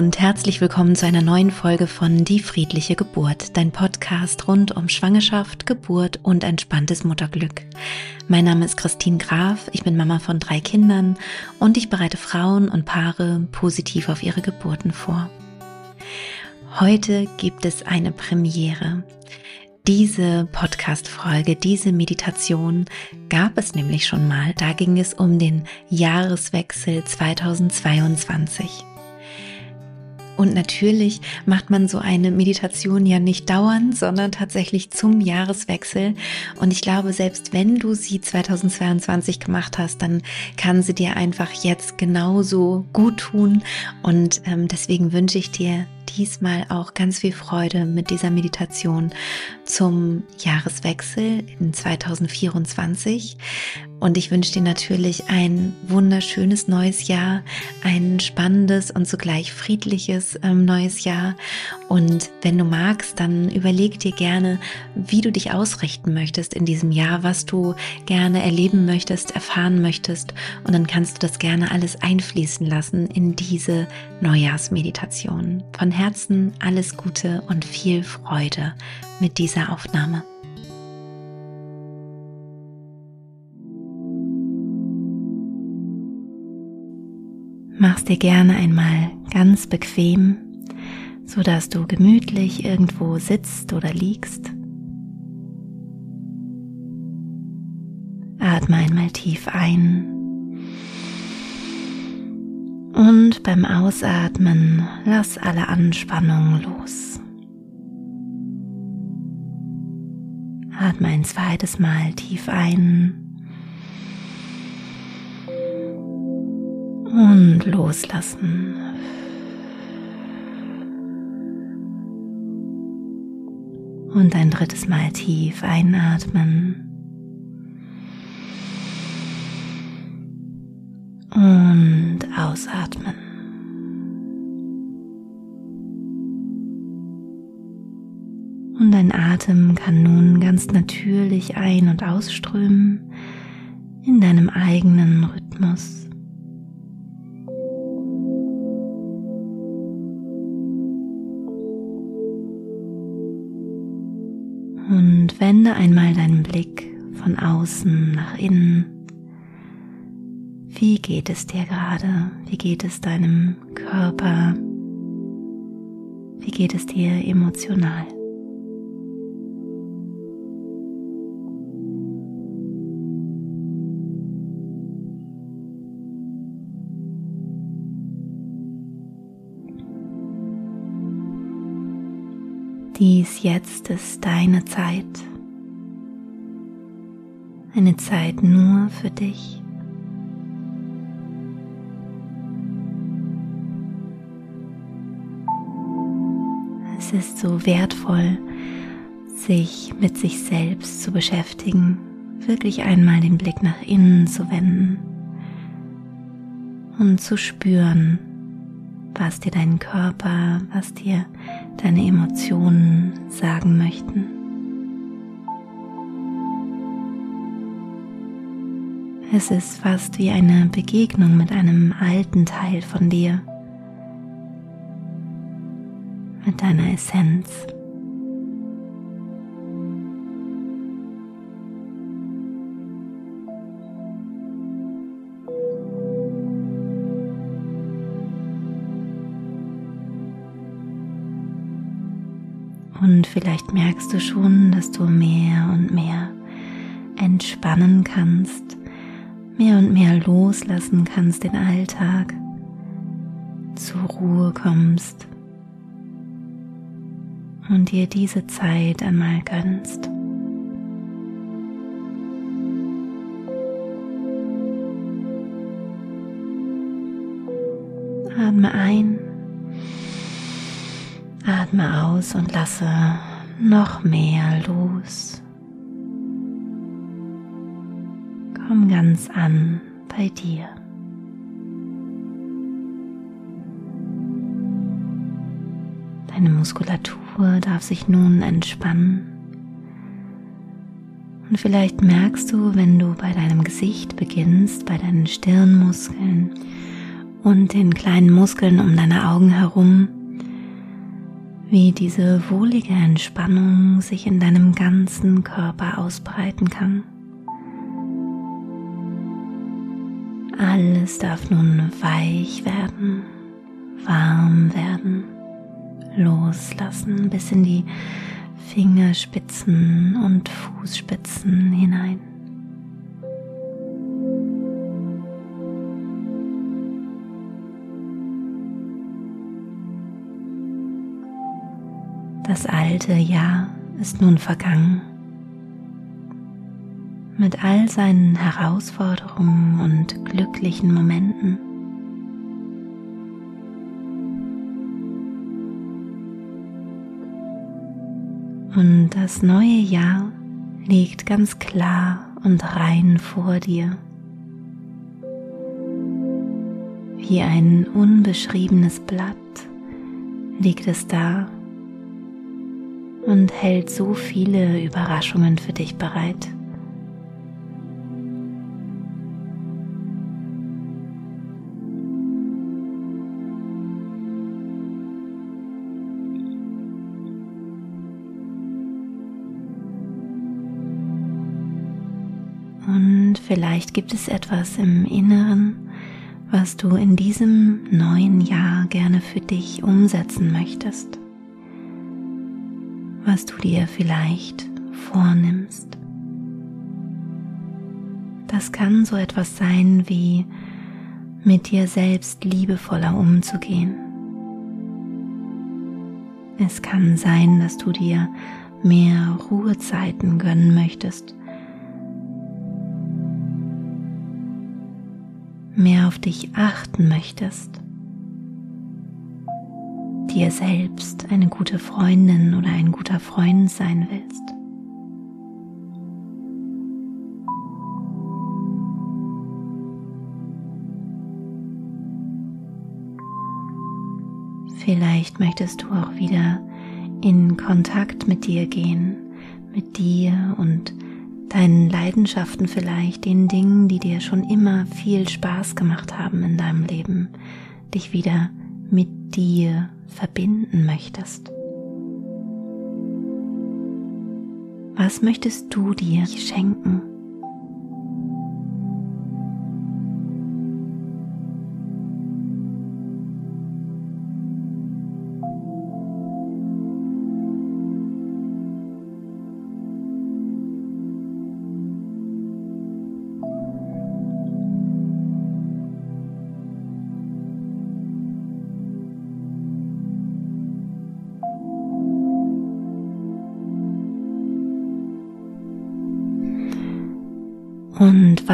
und herzlich willkommen zu einer neuen Folge von Die friedliche Geburt, dein Podcast rund um Schwangerschaft, Geburt und entspanntes Mutterglück. Mein Name ist Christine Graf, ich bin Mama von drei Kindern und ich bereite Frauen und Paare positiv auf ihre Geburten vor. Heute gibt es eine Premiere. Diese Podcast-Folge, diese Meditation gab es nämlich schon mal. Da ging es um den Jahreswechsel 2022. Und natürlich macht man so eine Meditation ja nicht dauernd, sondern tatsächlich zum Jahreswechsel. Und ich glaube, selbst wenn du sie 2022 gemacht hast, dann kann sie dir einfach jetzt genauso gut tun. Und ähm, deswegen wünsche ich dir diesmal auch ganz viel Freude mit dieser Meditation zum Jahreswechsel in 2024. Und ich wünsche dir natürlich ein wunderschönes neues Jahr, ein spannendes und zugleich friedliches ähm, neues Jahr. Und wenn du magst, dann überleg dir gerne, wie du dich ausrichten möchtest in diesem Jahr, was du gerne erleben möchtest, erfahren möchtest. Und dann kannst du das gerne alles einfließen lassen in diese Neujahrsmeditation. Von Herzen alles Gute und viel Freude mit dieser Aufnahme. Mach's dir gerne einmal ganz bequem, so dass du gemütlich irgendwo sitzt oder liegst. Atme einmal tief ein und beim Ausatmen lass alle Anspannung los. Atme ein zweites Mal tief ein und loslassen. Und ein drittes Mal tief einatmen. und ausatmen. Und dein Atem kann nun ganz natürlich ein- und ausströmen in deinem eigenen Rhythmus. Blick von außen nach innen wie geht es dir gerade? Wie geht es deinem Körper? Wie geht es dir emotional? Dies jetzt ist deine Zeit. Eine Zeit nur für dich. es ist so wertvoll, sich mit sich selbst zu beschäftigen, wirklich einmal den Blick nach innen zu wenden und zu spüren, was dir dein Körper, was dir deine Emotionen sagen möchten. Es ist fast wie eine Begegnung mit einem alten Teil von dir mit deiner Essenz. Und vielleicht merkst du schon, dass du mehr und mehr entspannen kannst, mehr und mehr loslassen kannst den Alltag, zur Ruhe kommst und dir diese Zeit einmal gönnst. Atme ein, atme aus und lasse noch mehr los. Komm ganz an bei dir. Deine Muskulatur darf sich nun entspannen. Und vielleicht merkst du, wenn du bei deinem Gesicht beginnst, bei deinen Stirnmuskeln und den kleinen Muskeln um deine Augen herum, wie diese wohlige Entspannung sich in deinem ganzen Körper ausbreiten kann. Alles darf nun weich werden, warm werden, loslassen bis in die Fingerspitzen und Fußspitzen hinein. Das alte Jahr ist nun vergangen. Mit all seinen Herausforderungen und glücklichen Momenten. Und das neue Jahr liegt ganz klar und rein vor dir. Wie ein unbeschriebenes Blatt liegt es da und hält so viele Überraschungen für dich bereit. Vielleicht gibt es etwas im Inneren, was du in diesem neuen Jahr gerne für dich umsetzen möchtest was du dir vielleicht vornimmst. Das kann so etwas sein wie mit dir selbst liebevoller umzugehen. Es kann sein, dass du dir mehr Ruhezeiten gönnen möchtest, mehr auf dich achten möchtest dir selbst eine gute Freundin oder ein guter Freund sein willst. Vielleicht möchtest du auch wieder in Kontakt mit dir gehen, mit dir und deinen Leidenschaften vielleicht, den Dingen, die dir schon immer viel Spaß gemacht haben in deinem Leben, dich wieder mit dir verbinden möchtest. Was möchtest du dir schenken?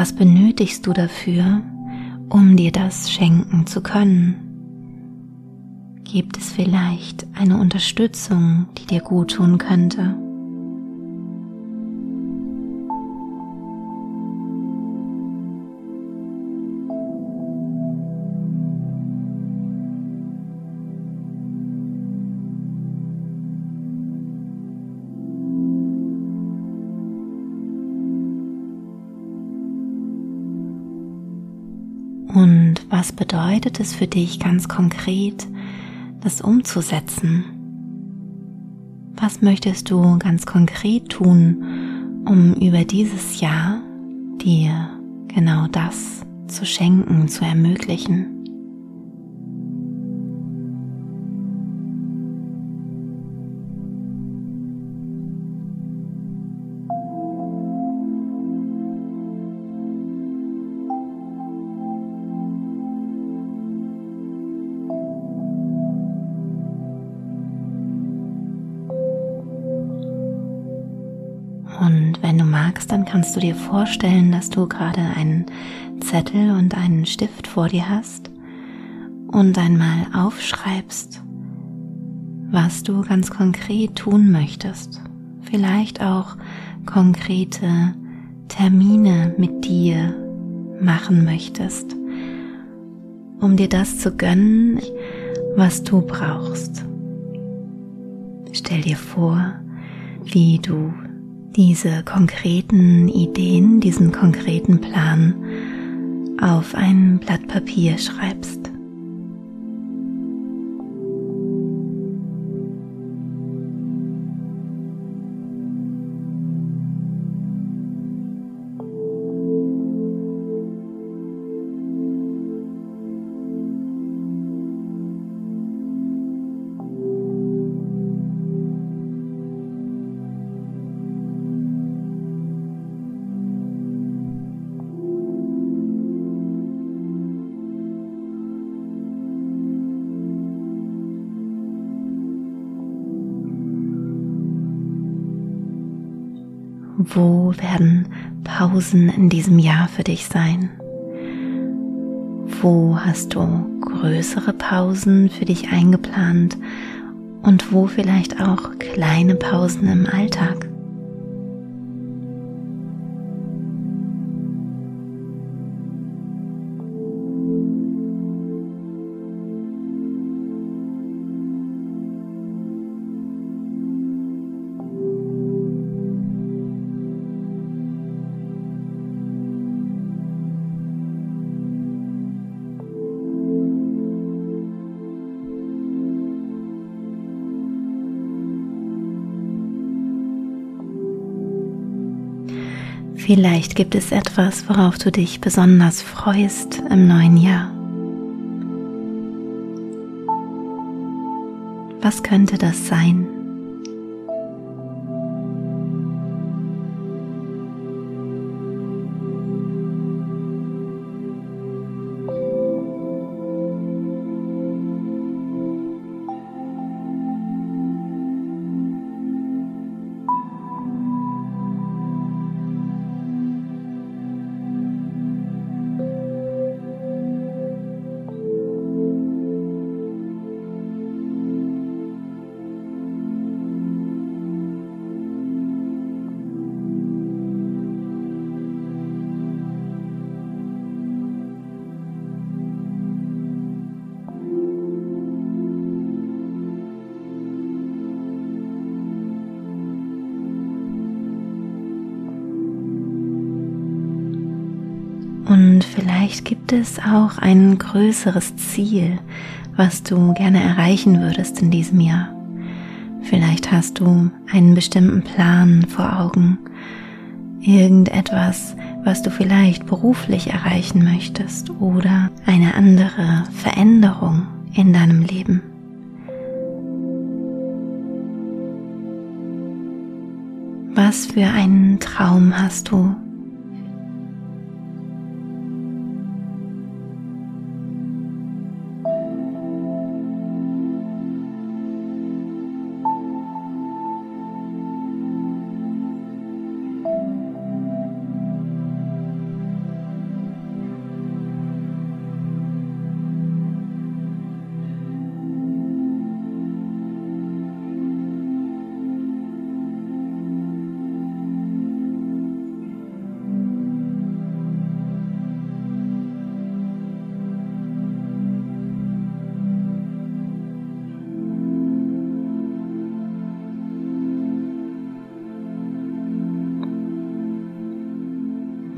Was benötigst du dafür, um dir das schenken zu können? Gibt es vielleicht eine Unterstützung, die dir gut tun könnte? Was bedeutet es für dich ganz konkret, das umzusetzen? Was möchtest du ganz konkret tun, um über dieses Jahr dir genau das zu schenken, zu ermöglichen? Magst, dann kannst du dir vorstellen, dass du gerade einen Zettel und einen Stift vor dir hast und einmal aufschreibst, was du ganz konkret tun möchtest. Vielleicht auch konkrete Termine mit dir machen möchtest, um dir das zu gönnen, was du brauchst. Stell dir vor, wie du diese konkreten Ideen, diesen konkreten Plan auf ein Blatt Papier schreibst. Wo werden Pausen in diesem Jahr für dich sein? Wo hast du größere Pausen für dich eingeplant und wo vielleicht auch kleine Pausen im Alltag? Vielleicht gibt es etwas, worauf du dich besonders freust im neuen Jahr. Was könnte das sein? Vielleicht gibt es auch ein größeres Ziel, was du gerne erreichen würdest in diesem Jahr. Vielleicht hast du einen bestimmten Plan vor Augen, irgendetwas, was du vielleicht beruflich erreichen möchtest oder eine andere Veränderung in deinem Leben. Was für einen Traum hast du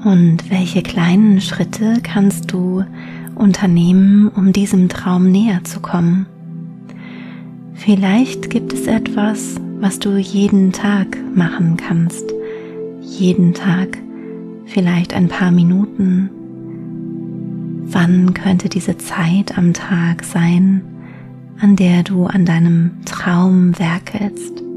Und welche kleinen Schritte kannst du unternehmen, um diesem Traum näher zu kommen? Vielleicht gibt es etwas, was du jeden Tag machen kannst. Jeden Tag, vielleicht ein paar Minuten. Wann könnte diese Zeit am Tag sein, an der du an deinem Traum werkelst?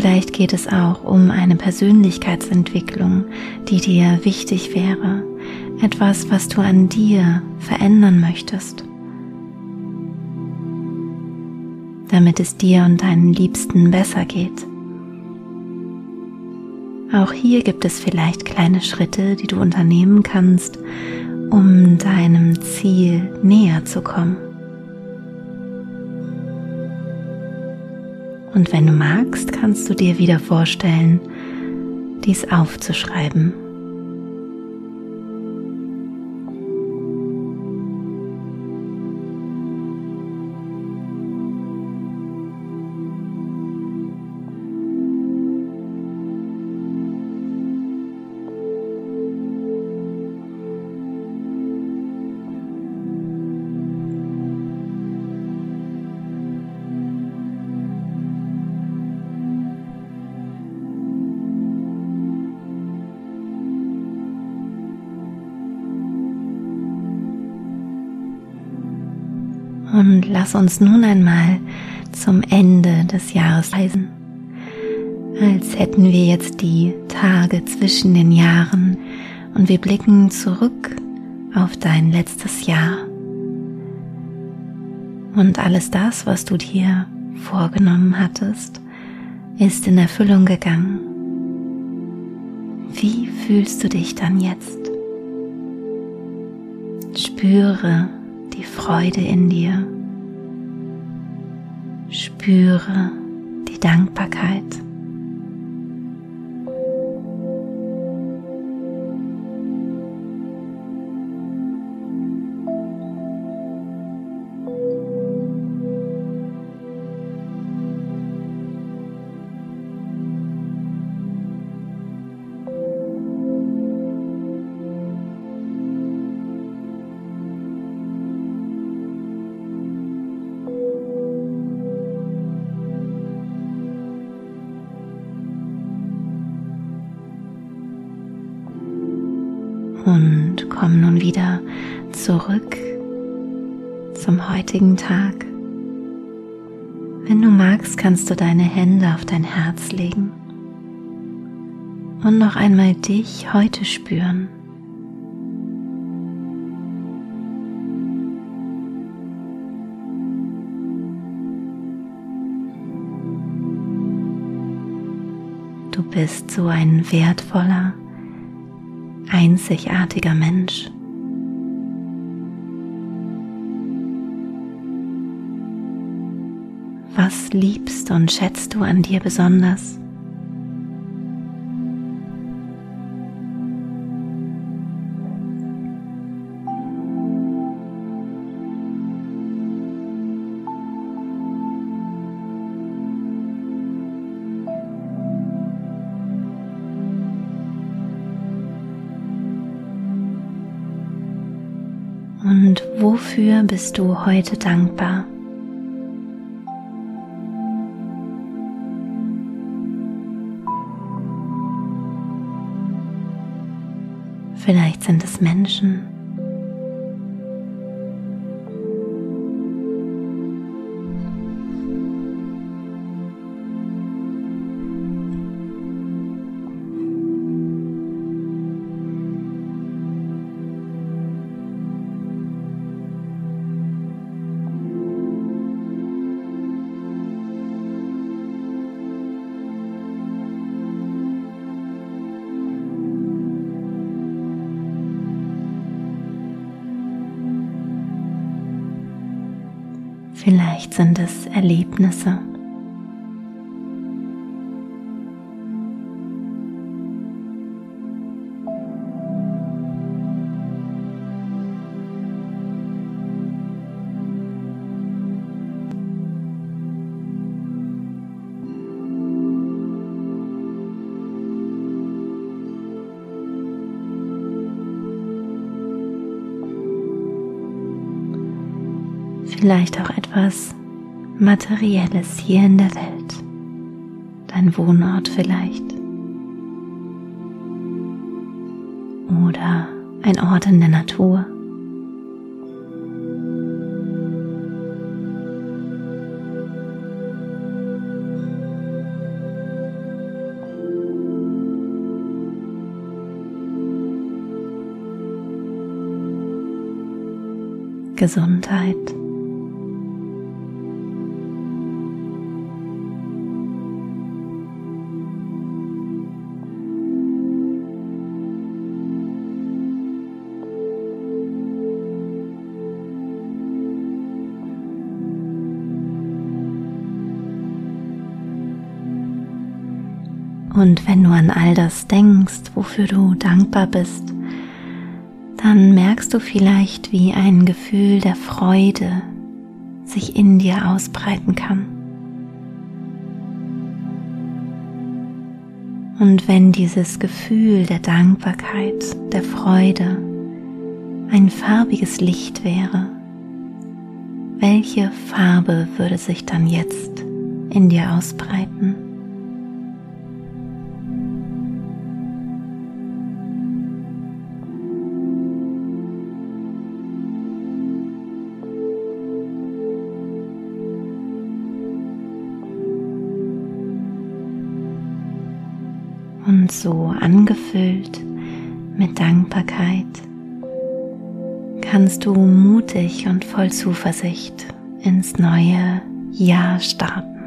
Vielleicht geht es auch um eine Persönlichkeitsentwicklung, die dir wichtig wäre, etwas, was du an dir verändern möchtest, damit es dir und deinen Liebsten besser geht. Auch hier gibt es vielleicht kleine Schritte, die du unternehmen kannst, um deinem Ziel näher zu kommen. Und wenn du magst, kannst du dir wieder vorstellen, dies aufzuschreiben. Lass uns nun einmal zum Ende des Jahres reisen, als hätten wir jetzt die Tage zwischen den Jahren und wir blicken zurück auf dein letztes Jahr. Und alles das, was du dir vorgenommen hattest, ist in Erfüllung gegangen. Wie fühlst du dich dann jetzt? Spüre die Freude in dir. Spüre die Dankbarkeit. Und komm nun wieder zurück zum heutigen Tag. Wenn du magst, kannst du deine Hände auf dein Herz legen und noch einmal dich heute spüren. Du bist so ein wertvoller, einzigartiger Mensch. Was liebst und schätzt du an dir besonders? Wofür bist du heute dankbar? Vielleicht sind es Menschen. Vielleicht sind es Erlebnisse. Vielleicht auch etwas Materielles hier in der Welt, dein Wohnort vielleicht oder ein Ort in der Natur. Gesundheit. Und wenn du an all das denkst, wofür du dankbar bist, dann merkst du vielleicht, wie ein Gefühl der Freude sich in dir ausbreiten kann. Und wenn dieses Gefühl der Dankbarkeit, der Freude ein farbiges Licht wäre, welche Farbe würde sich dann jetzt in dir ausbreiten? Und so angefüllt mit Dankbarkeit kannst du mutig und voll Zuversicht ins neue Jahr starten.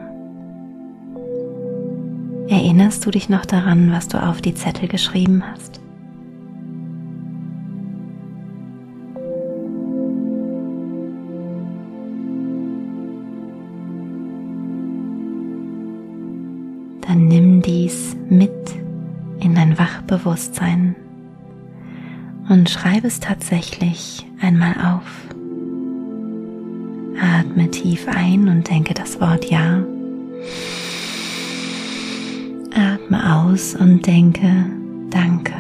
Erinnerst du dich noch daran, was du auf die Zettel geschrieben hast? Wachbewusstsein und schreibe es tatsächlich einmal auf. Atme tief ein und denke das Wort Ja. Atme aus und denke Danke.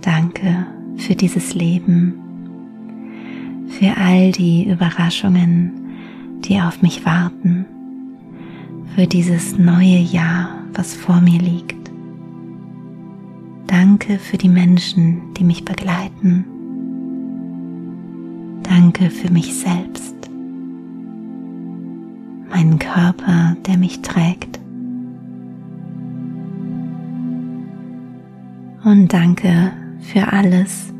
Danke für dieses Leben, für all die Überraschungen, die auf mich warten, für dieses neue Jahr was vor mir liegt. Danke für die Menschen, die mich begleiten. Danke für mich selbst, meinen Körper, der mich trägt. Und danke für alles,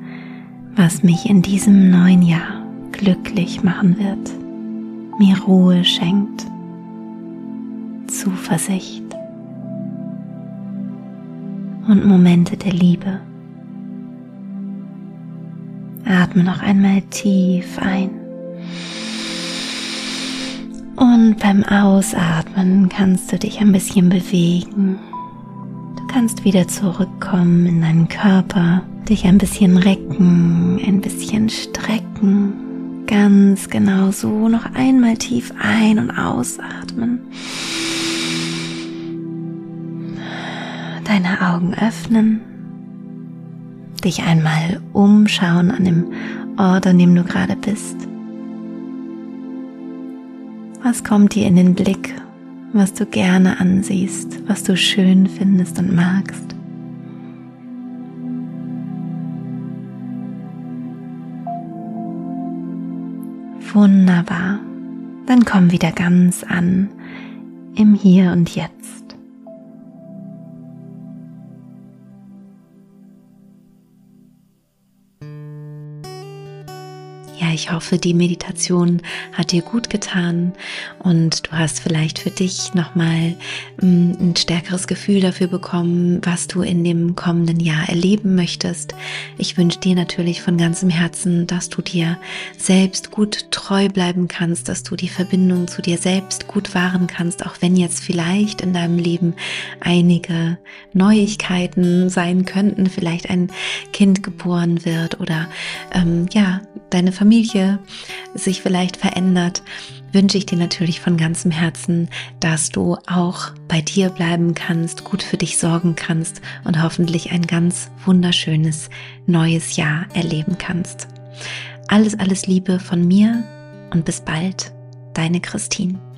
was mich in diesem neuen Jahr glücklich machen wird, mir Ruhe schenkt, Zuversicht und Momente der Liebe. Atme noch einmal tief ein. Und beim Ausatmen kannst du dich ein bisschen bewegen. Du kannst wieder zurückkommen in deinen Körper, dich ein bisschen recken, ein bisschen strecken. Ganz genau so noch einmal tief ein- und ausatmen. Deine Augen öffnen, dich einmal umschauen an dem Ort, an dem du gerade bist. Was kommt dir in den Blick, was du gerne ansiehst, was du schön findest und magst? Wunderbar. Dann komm wieder ganz an im Hier und Jetzt. Ich hoffe, die Meditation hat dir gut getan und du hast vielleicht für dich nochmal mm, ein stärkeres Gefühl dafür bekommen, was du in dem kommenden Jahr erleben möchtest. Ich wünsche dir natürlich von ganzem Herzen, dass du dir selbst gut treu bleiben kannst, dass du die Verbindung zu dir selbst gut wahren kannst, auch wenn jetzt vielleicht in deinem Leben einige Neuigkeiten sein könnten, vielleicht ein Kind geboren wird oder ähm, ja, deine Familie sich vielleicht verändert, wünsche ich dir natürlich von ganzem Herzen, dass du auch bei dir bleiben kannst, gut für dich sorgen kannst und hoffentlich ein ganz wunderschönes neues Jahr erleben kannst. Alles, alles Liebe von mir und bis bald, deine Christine.